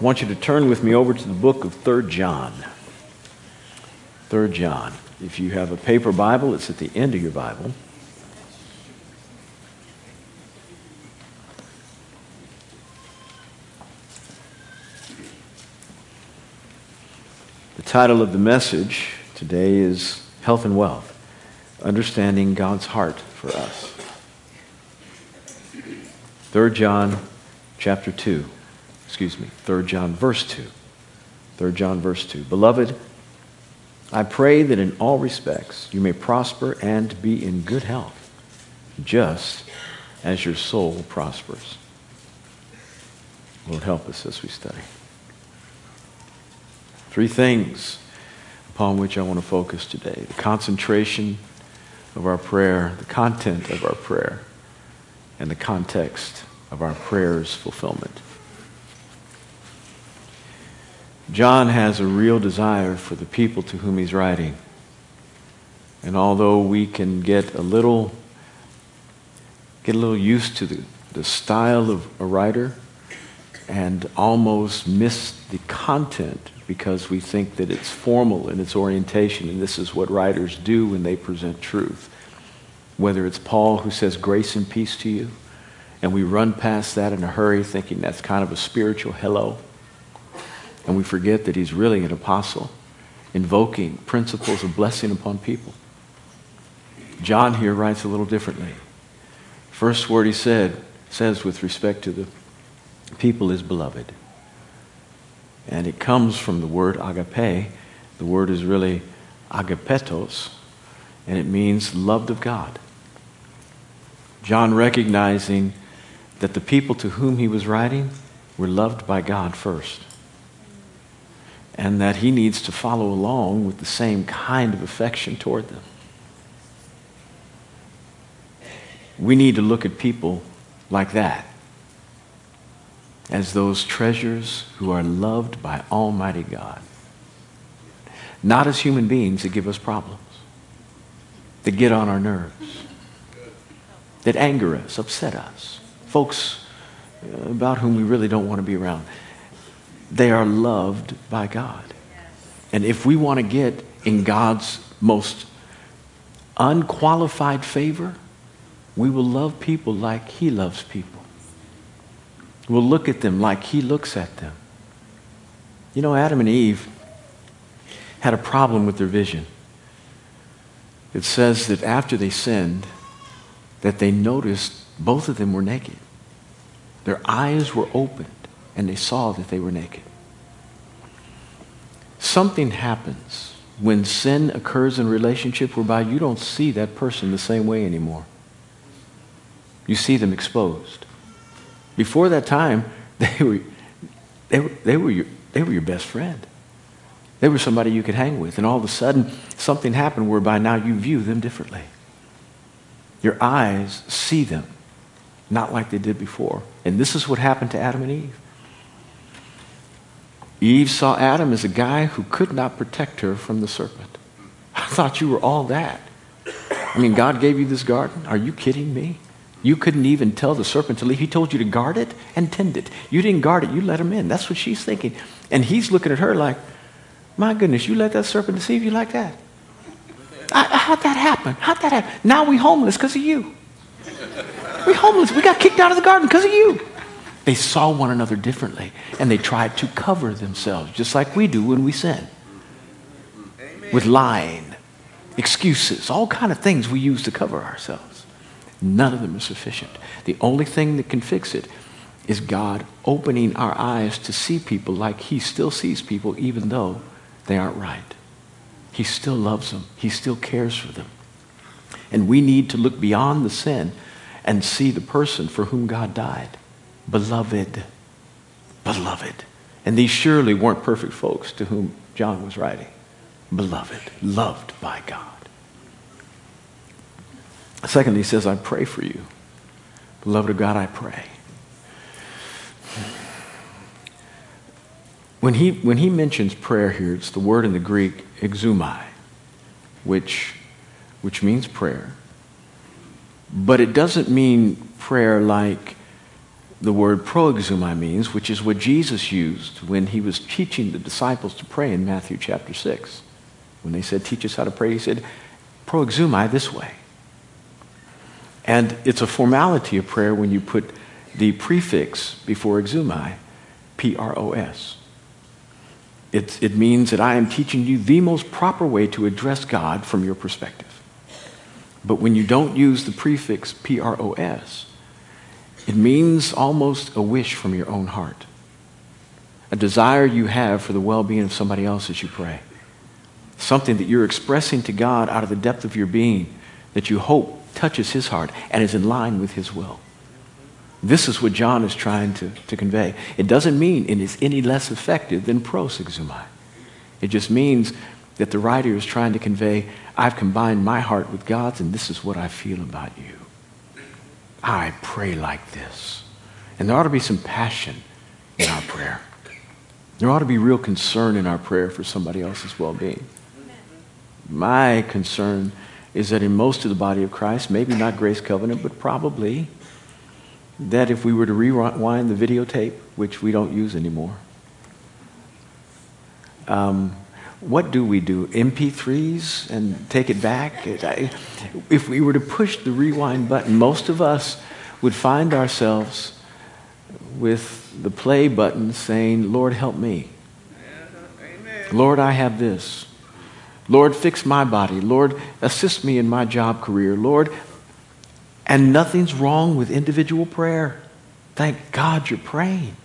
I want you to turn with me over to the book of Third John. Third John. If you have a paper Bible, it's at the end of your Bible. The title of the message today is Health and Wealth Understanding God's Heart for Us. 3 John chapter 2. Excuse me, 3 John verse 2. 3 John verse 2. Beloved, I pray that in all respects you may prosper and be in good health, just as your soul prospers. Lord, help us as we study. Three things upon which I want to focus today the concentration of our prayer, the content of our prayer, and the context of our prayer's fulfillment. John has a real desire for the people to whom he's writing. And although we can get a little get a little used to the, the style of a writer and almost miss the content because we think that it's formal in its orientation and this is what writers do when they present truth. Whether it's Paul who says grace and peace to you, and we run past that in a hurry thinking that's kind of a spiritual hello and we forget that he's really an apostle, invoking principles of blessing upon people. John here writes a little differently. First word he said says with respect to the people is beloved. And it comes from the word agape. The word is really agapetos, and it means loved of God. John recognizing that the people to whom he was writing were loved by God first and that he needs to follow along with the same kind of affection toward them. We need to look at people like that as those treasures who are loved by Almighty God. Not as human beings that give us problems, that get on our nerves, that anger us, upset us, folks uh, about whom we really don't want to be around they are loved by God. And if we want to get in God's most unqualified favor, we will love people like He loves people. We'll look at them like He looks at them. You know, Adam and Eve had a problem with their vision. It says that after they sinned, that they noticed both of them were naked. Their eyes were opened and they saw that they were naked. Something happens when sin occurs in relationship whereby you don't see that person the same way anymore. You see them exposed. Before that time, they were, they were, they were, your, they were your best friend. They were somebody you could hang with. And all of a sudden, something happened whereby now you view them differently. Your eyes see them, not like they did before. And this is what happened to Adam and Eve. Eve saw Adam as a guy who could not protect her from the serpent. I thought you were all that. I mean, God gave you this garden. Are you kidding me? You couldn't even tell the serpent to leave. He told you to guard it and tend it. You didn't guard it, you let him in. That's what she's thinking. And he's looking at her like, my goodness, you let that serpent deceive you like that? I, how'd that happen? How'd that happen? Now we homeless because of you. We homeless. We got kicked out of the garden because of you. They saw one another differently and they tried to cover themselves, just like we do when we sin. Amen. With lying, excuses, all kind of things we use to cover ourselves. None of them are sufficient. The only thing that can fix it is God opening our eyes to see people like He still sees people, even though they aren't right. He still loves them, He still cares for them. And we need to look beyond the sin and see the person for whom God died beloved. Beloved. And these surely weren't perfect folks to whom John was writing. Beloved, loved by God. Secondly, he says, I pray for you. Beloved of God, I pray. When he, when he mentions prayer here, it's the word in the Greek, exumai, which, which means prayer. But it doesn't mean prayer like the word proexumai means, which is what Jesus used when he was teaching the disciples to pray in Matthew chapter 6. When they said, Teach us how to pray, he said, Proexumai this way. And it's a formality of prayer when you put the prefix before exumai, P R O S. It, it means that I am teaching you the most proper way to address God from your perspective. But when you don't use the prefix P R O S, it means almost a wish from your own heart, a desire you have for the well being of somebody else as you pray, something that you're expressing to God out of the depth of your being that you hope touches his heart and is in line with his will. This is what John is trying to, to convey. It doesn't mean it is any less effective than prosexumai. It just means that the writer is trying to convey, I've combined my heart with God's, and this is what I feel about you. I pray like this. And there ought to be some passion in our prayer. There ought to be real concern in our prayer for somebody else's well being. My concern is that in most of the body of Christ, maybe not Grace Covenant, but probably, that if we were to rewind the videotape, which we don't use anymore, um, what do we do? MP3s and take it back? If we were to push the rewind button, most of us would find ourselves with the play button saying, Lord, help me. Lord, I have this. Lord, fix my body. Lord, assist me in my job career. Lord, and nothing's wrong with individual prayer. Thank God you're praying.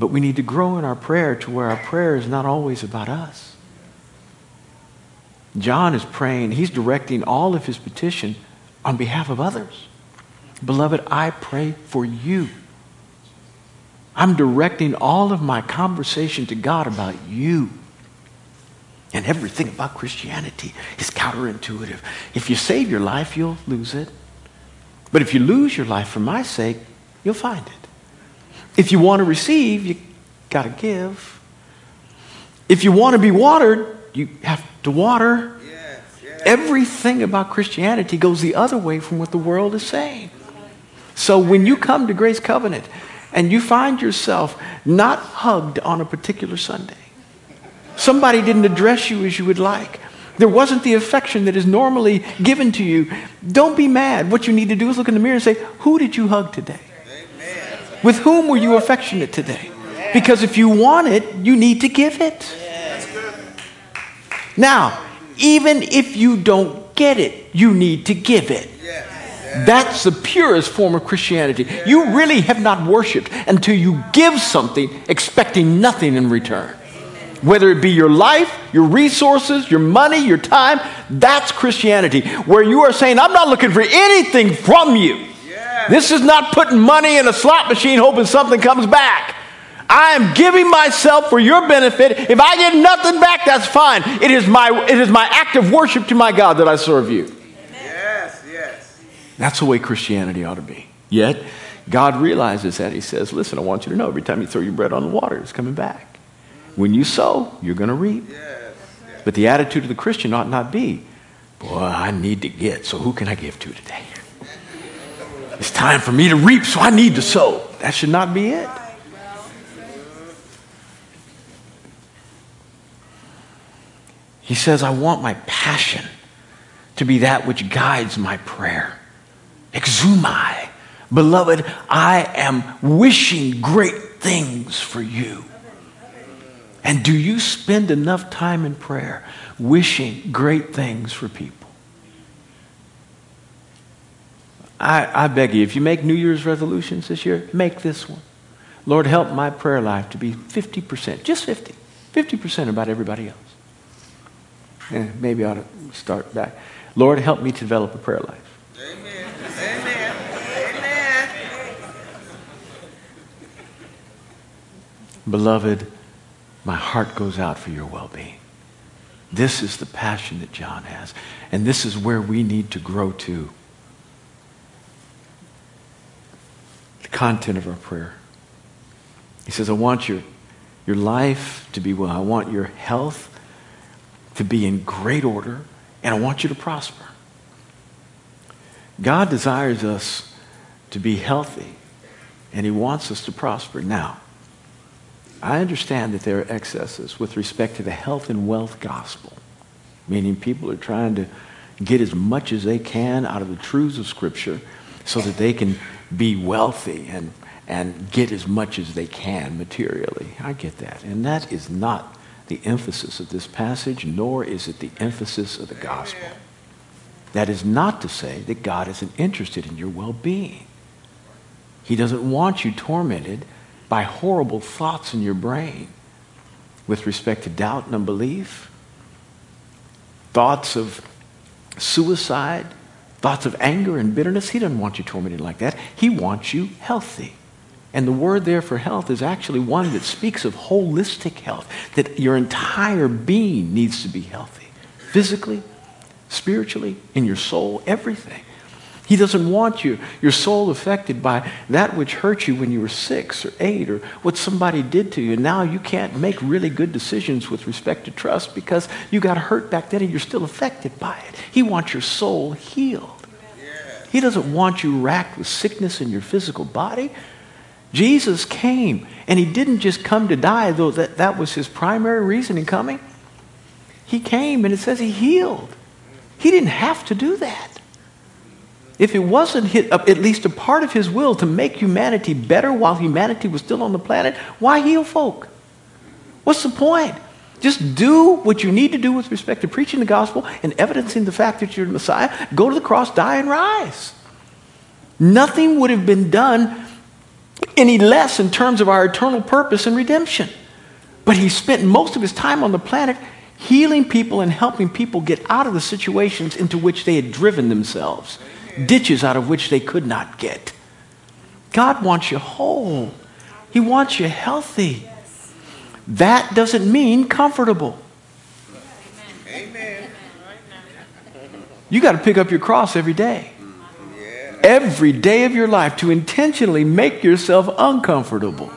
But we need to grow in our prayer to where our prayer is not always about us. John is praying, he's directing all of his petition on behalf of others. Beloved, I pray for you. I'm directing all of my conversation to God about you. And everything about Christianity is counterintuitive. If you save your life, you'll lose it. But if you lose your life for my sake, you'll find it. If you want to receive, you got to give. If you want to be watered, you have to water. Yes, yes. Everything about Christianity goes the other way from what the world is saying. So when you come to Grace Covenant and you find yourself not hugged on a particular Sunday, Somebody didn't address you as you would like. There wasn't the affection that is normally given to you. Don't be mad. What you need to do is look in the mirror and say, Who did you hug today? With whom were you affectionate today? Because if you want it, you need to give it. Now, even if you don't get it, you need to give it. That's the purest form of Christianity. You really have not worshiped until you give something expecting nothing in return. Whether it be your life, your resources, your money, your time, that's Christianity. Where you are saying, I'm not looking for anything from you. This is not putting money in a slot machine hoping something comes back. I am giving myself for your benefit. If I get nothing back, that's fine. It is my, it is my act of worship to my God that I serve you. Yes, yes. That's the way Christianity ought to be. Yet, God realizes that. He says, Listen, I want you to know every time you throw your bread on the water, it's coming back. When you sow, you're going to reap. Yes. But the attitude of the Christian ought not be, boy, I need to get, so who can I give to today? It's time for me to reap, so I need to sow. That should not be it. He says, I want my passion to be that which guides my prayer. Exumai. Beloved, I am wishing great things for you. And do you spend enough time in prayer wishing great things for people? I, I beg you, if you make New Year's resolutions this year, make this one. Lord, help my prayer life to be 50%, just 50, 50% about everybody else. And maybe I ought to start back. Lord, help me to develop a prayer life. Amen. Amen. Amen. Beloved, my heart goes out for your well being. This is the passion that John has. And this is where we need to grow to. Content of our prayer. He says, I want your, your life to be well. I want your health to be in great order. And I want you to prosper. God desires us to be healthy and He wants us to prosper. Now, I understand that there are excesses with respect to the health and wealth gospel, meaning people are trying to get as much as they can out of the truths of Scripture so that they can be wealthy and, and get as much as they can materially. I get that. And that is not the emphasis of this passage, nor is it the emphasis of the gospel. That is not to say that God isn't interested in your well being. He doesn't want you tormented by horrible thoughts in your brain with respect to doubt and unbelief, thoughts of suicide, thoughts of anger and bitterness. He doesn't want you tormented like that. He wants you healthy. And the word there for health is actually one that speaks of holistic health, that your entire being needs to be healthy physically, spiritually, in your soul, everything. He doesn't want you, your soul affected by that which hurt you when you were six or eight or what somebody did to you. Now you can't make really good decisions with respect to trust because you got hurt back then and you're still affected by it. He wants your soul healed. He doesn't want you racked with sickness in your physical body. Jesus came, and he didn't just come to die, though that, that was his primary reason in coming. He came, and it says he healed. He didn't have to do that if it wasn't at least a part of his will to make humanity better while humanity was still on the planet, why heal folk? What's the point? Just do what you need to do with respect to preaching the gospel and evidencing the fact that you're the Messiah. Go to the cross, die, and rise. Nothing would have been done any less in terms of our eternal purpose and redemption. But he spent most of his time on the planet healing people and helping people get out of the situations into which they had driven themselves ditches out of which they could not get. God wants you whole, He wants you healthy. That doesn't mean comfortable. Amen. You got to pick up your cross every day. Every day of your life to intentionally make yourself uncomfortable.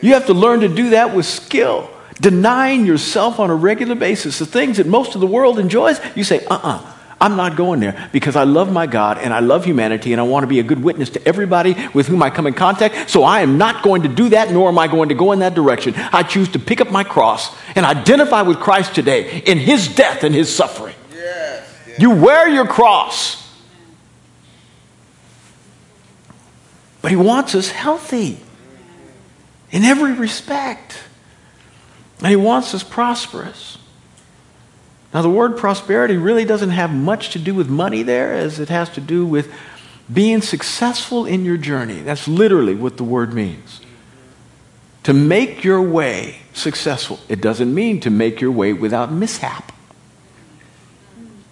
You have to learn to do that with skill, denying yourself on a regular basis. The things that most of the world enjoys, you say, uh uh-uh. uh I'm not going there because I love my God and I love humanity and I want to be a good witness to everybody with whom I come in contact. So I am not going to do that, nor am I going to go in that direction. I choose to pick up my cross and identify with Christ today in his death and his suffering. Yes, yes. You wear your cross. But he wants us healthy in every respect. And he wants us prosperous. Now, the word prosperity really doesn't have much to do with money there as it has to do with being successful in your journey. That's literally what the word means. To make your way successful. It doesn't mean to make your way without mishap,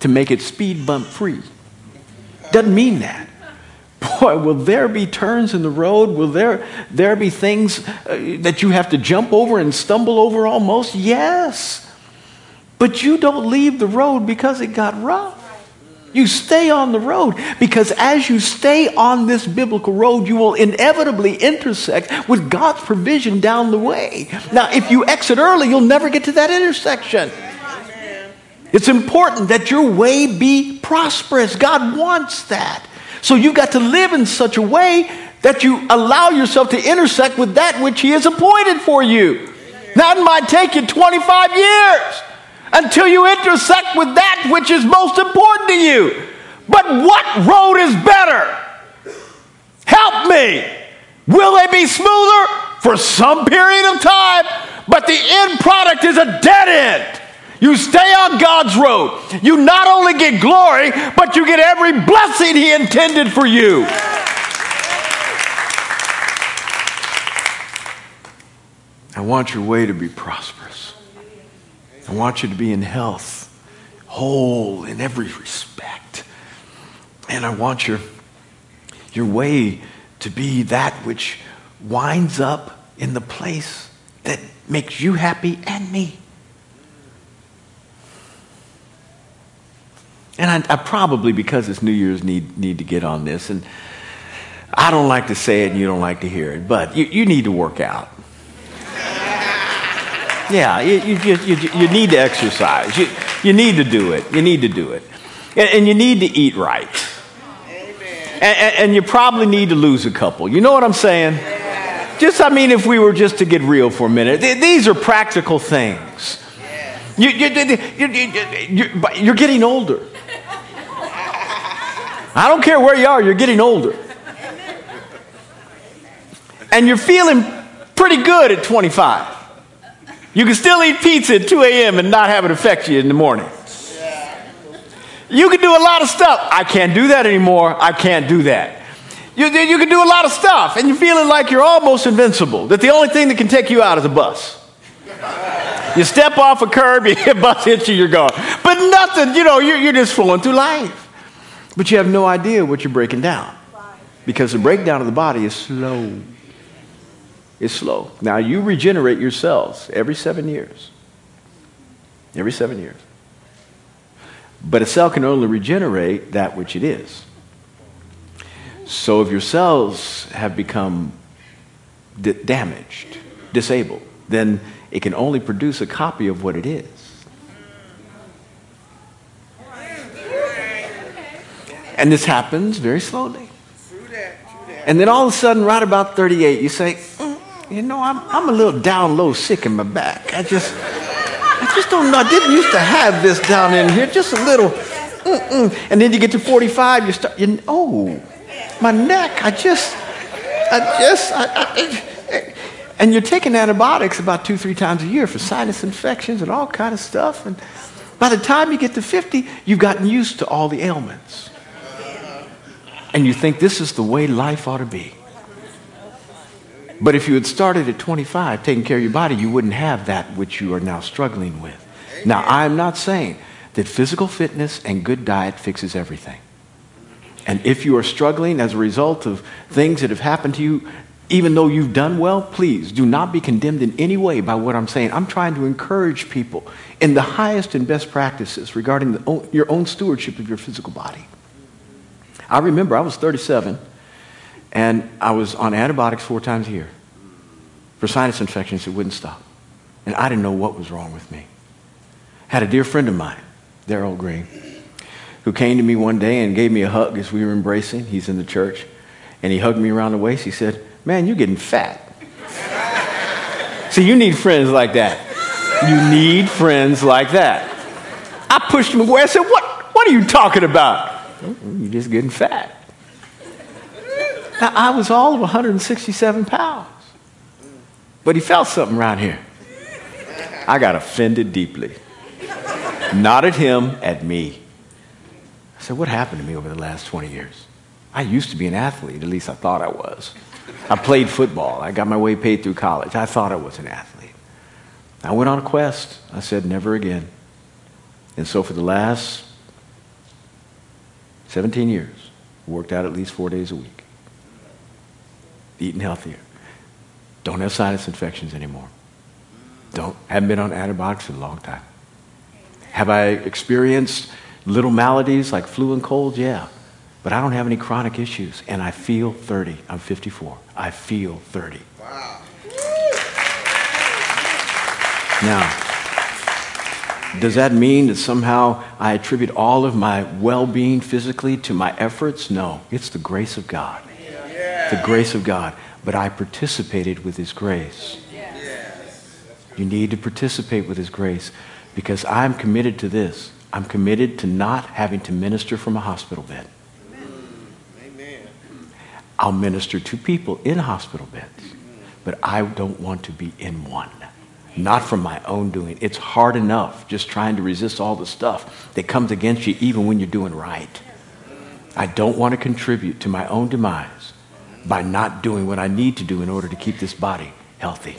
to make it speed bump free. Doesn't mean that. Boy, will there be turns in the road? Will there, there be things uh, that you have to jump over and stumble over almost? Yes. But you don't leave the road because it got rough. You stay on the road because as you stay on this biblical road, you will inevitably intersect with God's provision down the way. Now, if you exit early, you'll never get to that intersection. It's important that your way be prosperous. God wants that. So you've got to live in such a way that you allow yourself to intersect with that which He has appointed for you. Now, it might take you 25 years until you intersect with that which is most important to you. But what road is better? Help me. Will they be smoother? For some period of time, but the end product is a dead end. You stay on God's road. You not only get glory, but you get every blessing He intended for you. I want your way to be prosperous. I want you to be in health, whole in every respect. And I want your, your way to be that which winds up in the place that makes you happy and me. And I, I, probably, because it's New Year's, need, need to get on this. And I don't like to say it and you don't like to hear it, but you, you need to work out. Yeah, you, you, you, you, need to exercise. You, you need to do it. You need to do it. And, and you need to eat right. Amen. and, and, you probably need to lose a couple. You know what I'm saying? Just, I mean, if we were just to get real for a minute, these are practical things. You, You, you, you, you're getting older. I don't care where you are, you're getting older. And you're feeling pretty good at 25. You can still eat pizza at 2 a.m. and not have it affect you in the morning. You can do a lot of stuff. I can't do that anymore. I can't do that. You, you can do a lot of stuff, and you're feeling like you're almost invincible, that the only thing that can take you out is a bus. You step off a curb, a bus hits you, you're gone. But nothing, you know, you're, you're just flowing through life. But you have no idea what you're breaking down because the breakdown of the body is slow. It's slow. Now, you regenerate your cells every seven years. Every seven years. But a cell can only regenerate that which it is. So if your cells have become d- damaged, disabled, then it can only produce a copy of what it is. And this happens very slowly. And then all of a sudden, right about 38, you say, you know, I'm, I'm a little down low sick in my back. I just, I just don't know. I didn't used to have this down in here, just a little. Mm-mm. And then you get to 45, you start, you, oh, my neck, I just, I just, I, I, and you're taking antibiotics about two, three times a year for sinus infections and all kind of stuff. And by the time you get to 50, you've gotten used to all the ailments and you think this is the way life ought to be. But if you had started at 25 taking care of your body, you wouldn't have that which you are now struggling with. Now, I'm not saying that physical fitness and good diet fixes everything. And if you are struggling as a result of things that have happened to you, even though you've done well, please do not be condemned in any way by what I'm saying. I'm trying to encourage people in the highest and best practices regarding the, your own stewardship of your physical body. I remember I was 37 and I was on antibiotics four times a year for sinus infections that wouldn't stop. And I didn't know what was wrong with me. Had a dear friend of mine, Daryl Green, who came to me one day and gave me a hug as we were embracing. He's in the church. And he hugged me around the waist. He said, Man, you're getting fat. See, you need friends like that. You need friends like that. I pushed him away. I said, What, what are you talking about? You're just getting fat. Now, I was all of 167 pounds. But he felt something around here. I got offended deeply. Not at him, at me. I said, What happened to me over the last 20 years? I used to be an athlete, at least I thought I was. I played football. I got my way paid through college. I thought I was an athlete. I went on a quest. I said, Never again. And so for the last 17 years, worked out at least four days a week, eating healthier, don't have sinus infections anymore, don't, haven't been on antibiotics in a long time. Have I experienced little maladies like flu and cold? Yeah. But I don't have any chronic issues, and I feel 30. I'm 54. I feel 30. Wow. Now, does that mean that somehow I attribute all of my well being physically to my efforts? No. It's the grace of God. The grace of God. But I participated with His grace. You need to participate with His grace because I'm committed to this. I'm committed to not having to minister from a hospital bed. Amen. I'll minister to people in hospital beds, but I don't want to be in one not from my own doing. It's hard enough just trying to resist all the stuff that comes against you even when you're doing right. I don't want to contribute to my own demise by not doing what I need to do in order to keep this body healthy.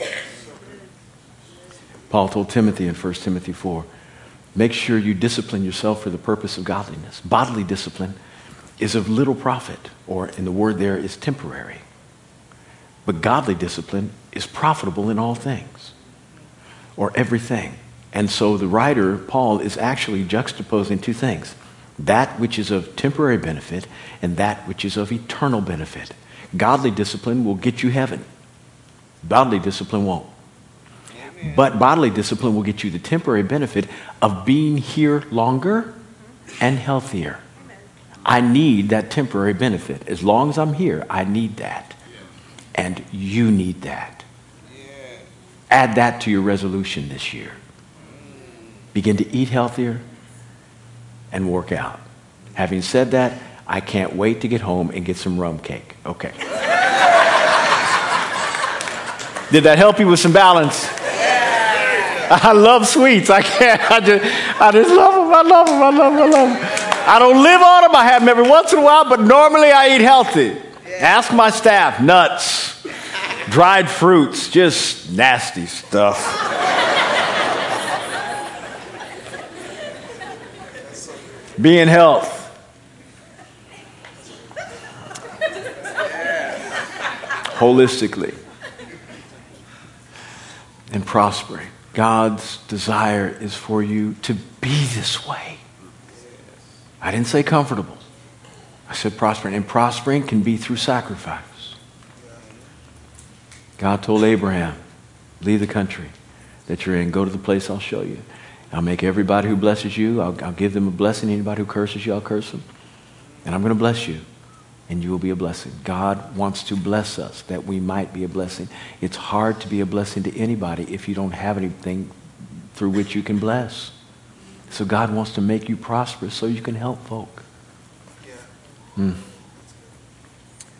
Paul told Timothy in 1 Timothy 4 make sure you discipline yourself for the purpose of godliness. Bodily discipline is of little profit, or in the word there is temporary. But godly discipline is profitable in all things or everything. And so the writer, Paul, is actually juxtaposing two things that which is of temporary benefit and that which is of eternal benefit. Godly discipline will get you heaven, bodily discipline won't. But bodily discipline will get you the temporary benefit of being here longer and healthier. I need that temporary benefit. As long as I'm here, I need that. And you need that. Add that to your resolution this year. Begin to eat healthier and work out. Having said that, I can't wait to get home and get some rum cake. Okay. Did that help you with some balance? Yeah. I love sweets. I can't. I just, I just love them. I love them. I love them. I love them. I don't live on them. I have them every once in a while, but normally I eat healthy. Ask my staff. Nuts, dried fruits, just nasty stuff. Be in health. Holistically and prospering. God's desire is for you to be this way. I didn't say comfortable. I said prospering. And prospering can be through sacrifice. God told Abraham, leave the country that you're in, go to the place I'll show you. I'll make everybody who blesses you, I'll, I'll give them a blessing. Anybody who curses you, I'll curse them. And I'm going to bless you and you will be a blessing. God wants to bless us that we might be a blessing. It's hard to be a blessing to anybody if you don't have anything through which you can bless. So God wants to make you prosperous so you can help folk. Hmm.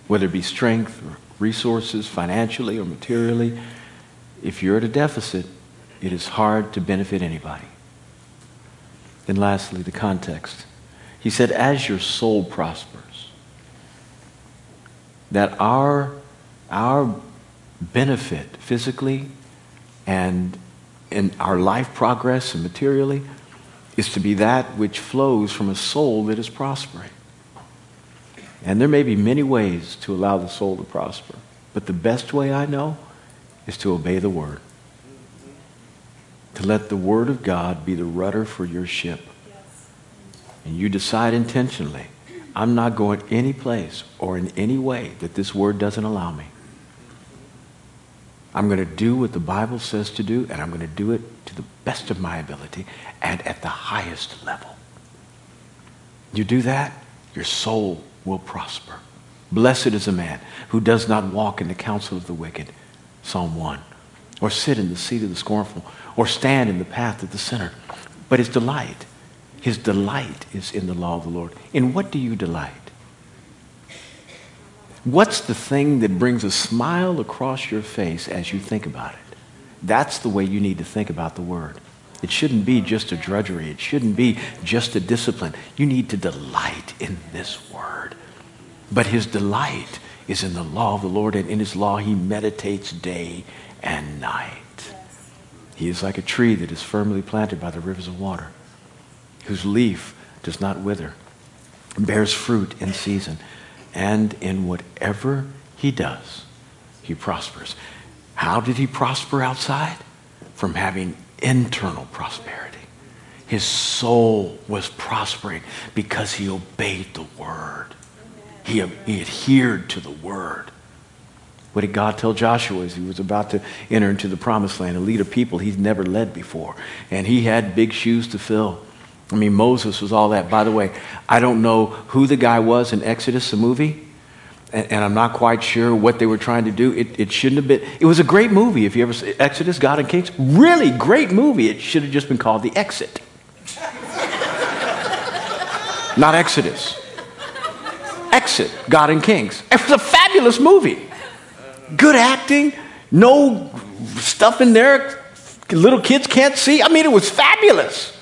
Whether it be strength or resources, financially or materially, if you're at a deficit, it is hard to benefit anybody. Then, lastly, the context. He said, As your soul prospers, that our, our benefit physically and in our life progress and materially is to be that which flows from a soul that is prospering. And there may be many ways to allow the soul to prosper, but the best way I know is to obey the word. To let the word of God be the rudder for your ship. And you decide intentionally I'm not going any place or in any way that this word doesn't allow me. I'm going to do what the Bible says to do, and I'm going to do it to the best of my ability and at the highest level. You do that, your soul will prosper. Blessed is a man who does not walk in the counsel of the wicked, Psalm 1, or sit in the seat of the scornful, or stand in the path of the sinner, but his delight his delight is in the law of the Lord. In what do you delight? What's the thing that brings a smile across your face as you think about it? That's the way you need to think about the Word. It shouldn't be just a drudgery. It shouldn't be just a discipline. You need to delight in this Word. But his delight is in the law of the Lord, and in his law he meditates day and night. He is like a tree that is firmly planted by the rivers of water whose leaf does not wither, bears fruit in season, and in whatever he does, he prospers. How did he prosper outside? From having internal prosperity. His soul was prospering because he obeyed the word. He, he adhered to the word. What did God tell Joshua as he was about to enter into the promised land and lead a people he'd never led before? And he had big shoes to fill. I mean, Moses was all that. By the way, I don't know who the guy was in Exodus, the movie, and, and I'm not quite sure what they were trying to do. It, it shouldn't have been. It was a great movie. If you ever see Exodus, God and Kings, really great movie. It should have just been called The Exit, not Exodus. Exit, God and Kings. It was a fabulous movie. Good acting, no stuff in there little kids can't see. I mean, it was fabulous.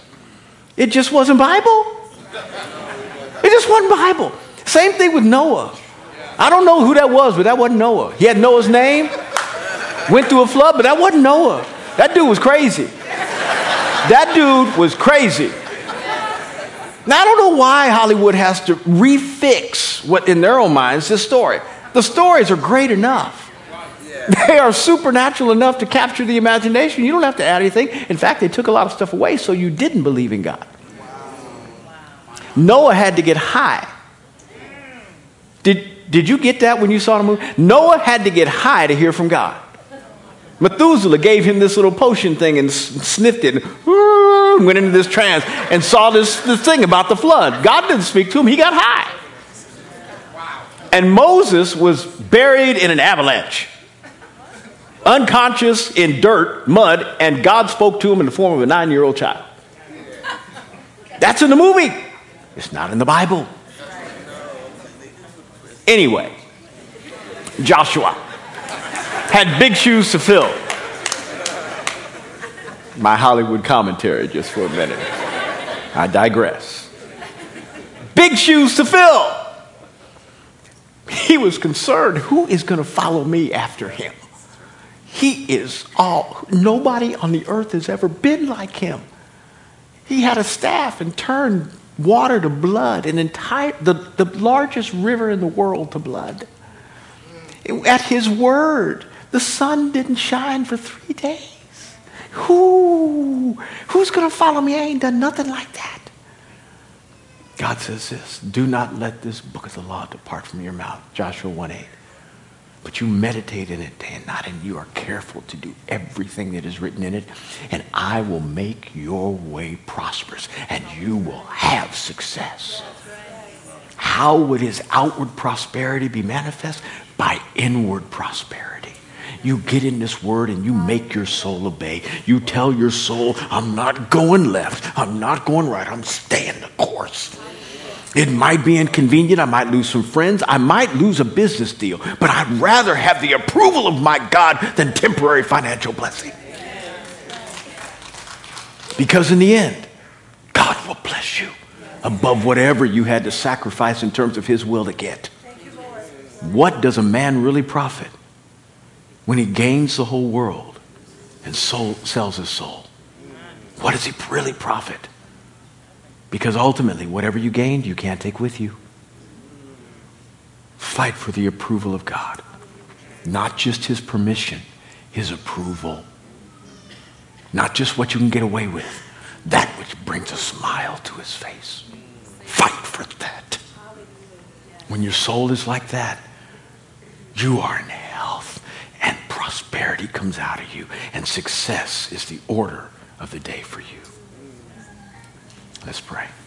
It just wasn't Bible. It just wasn't Bible. Same thing with Noah. I don't know who that was, but that wasn't Noah. He had Noah's name, went through a flood, but that wasn't Noah. That dude was crazy. That dude was crazy. Now, I don't know why Hollywood has to refix what in their own minds this story. The stories are great enough. They are supernatural enough to capture the imagination. You don't have to add anything. In fact, they took a lot of stuff away so you didn't believe in God. Noah had to get high. Did, did you get that when you saw the movie? Noah had to get high to hear from God. Methuselah gave him this little potion thing and sniffed it and went into this trance and saw this, this thing about the flood. God didn't speak to him, he got high. And Moses was buried in an avalanche, unconscious in dirt, mud, and God spoke to him in the form of a nine year old child. That's in the movie, it's not in the Bible. Anyway, Joshua had big shoes to fill. My Hollywood commentary just for a minute. I digress. Big shoes to fill. He was concerned who is going to follow me after him? He is all, nobody on the earth has ever been like him. He had a staff and turned water to blood, an entire, the, the largest river in the world to blood. At his word, the sun didn't shine for three days. Who, who's going to follow me? I ain't done nothing like that. God says this Do not let this book of the law depart from your mouth. Joshua 1 8. But you meditate in it day and night, and you are careful to do everything that is written in it, and I will make your way prosperous, and you will have success. How would his outward prosperity be manifest? By inward prosperity. You get in this word and you make your soul obey. You tell your soul, I'm not going left. I'm not going right. I'm staying the course. It might be inconvenient. I might lose some friends. I might lose a business deal. But I'd rather have the approval of my God than temporary financial blessing. Because in the end, God will bless you above whatever you had to sacrifice in terms of His will to get. What does a man really profit when he gains the whole world and soul, sells his soul? What does he really profit? Because ultimately, whatever you gained, you can't take with you. Fight for the approval of God, not just His permission, His approval. Not just what you can get away with, that which brings a smile to His face. Fight for that. When your soul is like that, you are in health and prosperity comes out of you, and success is the order of the day for you. Let's pray.